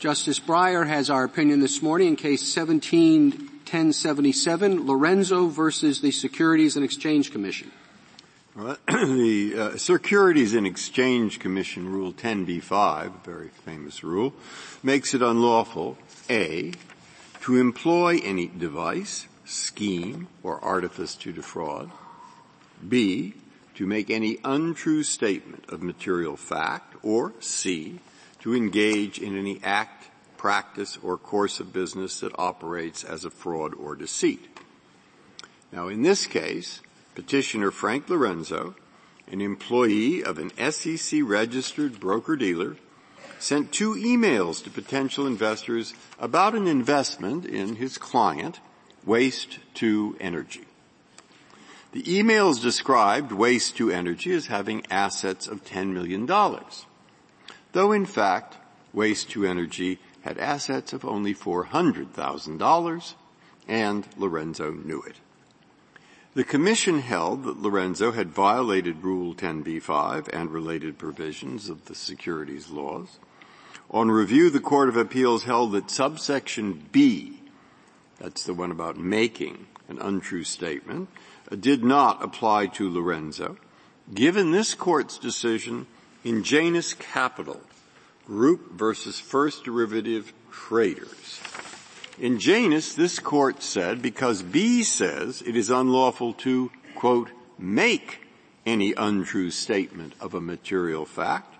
Justice Breyer has our opinion this morning in case 171077, Lorenzo versus the Securities and Exchange Commission. The uh, Securities and Exchange Commission Rule 10b-5, a very famous rule, makes it unlawful, A, to employ any device, scheme, or artifice to defraud, B, to make any untrue statement of material fact, or C, to engage in any act, practice, or course of business that operates as a fraud or deceit. Now in this case, petitioner Frank Lorenzo, an employee of an SEC registered broker-dealer, sent two emails to potential investors about an investment in his client, Waste to Energy. The emails described Waste to Energy as having assets of $10 million, though in fact, Waste to Energy had assets of only $400,000 and Lorenzo knew it. The Commission held that Lorenzo had violated Rule 10b-5 and related provisions of the securities laws. On review, the Court of Appeals held that subsection B, that's the one about making an untrue statement, did not apply to Lorenzo, given this court's decision in Janus Capital, Group versus First Derivative Traders. In Janus, this court said because B says it is unlawful to, quote, make any untrue statement of a material fact,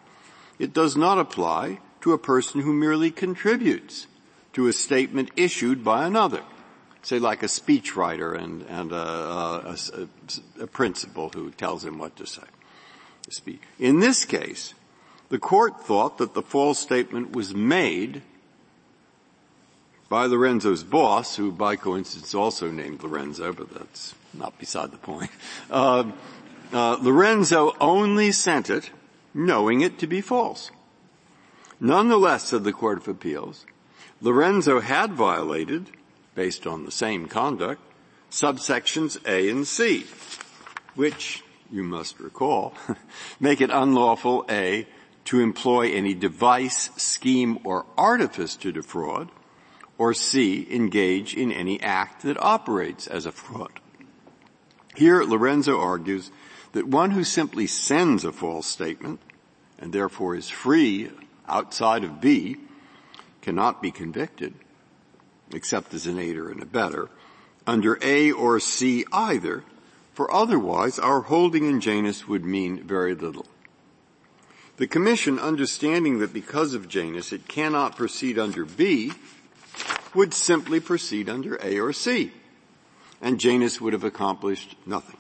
it does not apply to a person who merely contributes to a statement issued by another. Say like a speechwriter and, and a, a, a, a principal who tells him what to say. In this case, the court thought that the false statement was made by Lorenzo's boss, who by coincidence also named Lorenzo, but that's not beside the point. Uh, uh, Lorenzo only sent it knowing it to be false. Nonetheless, said the Court of Appeals, Lorenzo had violated, based on the same conduct, subsections A and C, which, you must recall, make it unlawful, A, to employ any device, scheme, or artifice to defraud, or C, engage in any act that operates as a fraud. Here, Lorenzo argues that one who simply sends a false statement, and therefore is free outside of B, cannot be convicted, except as an aider and abettor, under A or C either, for otherwise our holding in Janus would mean very little. The Commission, understanding that because of Janus it cannot proceed under B, would simply proceed under A or C, and Janus would have accomplished nothing.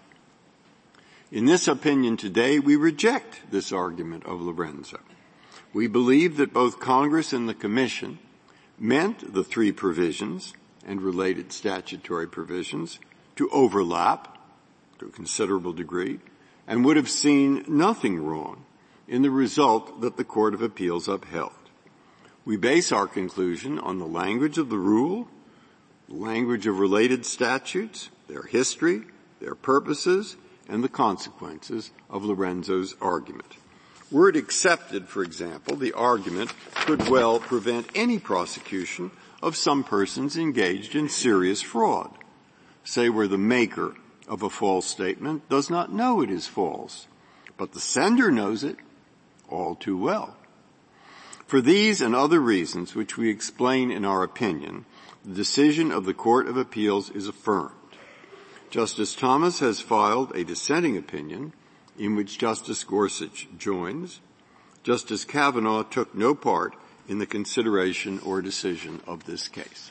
In this opinion today, we reject this argument of Lorenzo. We believe that both Congress and the Commission meant the three provisions and related statutory provisions to overlap to a considerable degree and would have seen nothing wrong in the result that the Court of Appeals upheld. We base our conclusion on the language of the rule, the language of related statutes, their history, their purposes, and the consequences of Lorenzo's argument. Were it accepted, for example, the argument could well prevent any prosecution of some persons engaged in serious fraud. Say where the maker of a false statement does not know it is false, but the sender knows it all too well. For these and other reasons which we explain in our opinion, the decision of the Court of Appeals is affirmed. Justice Thomas has filed a dissenting opinion in which Justice Gorsuch joins. Justice Kavanaugh took no part in the consideration or decision of this case.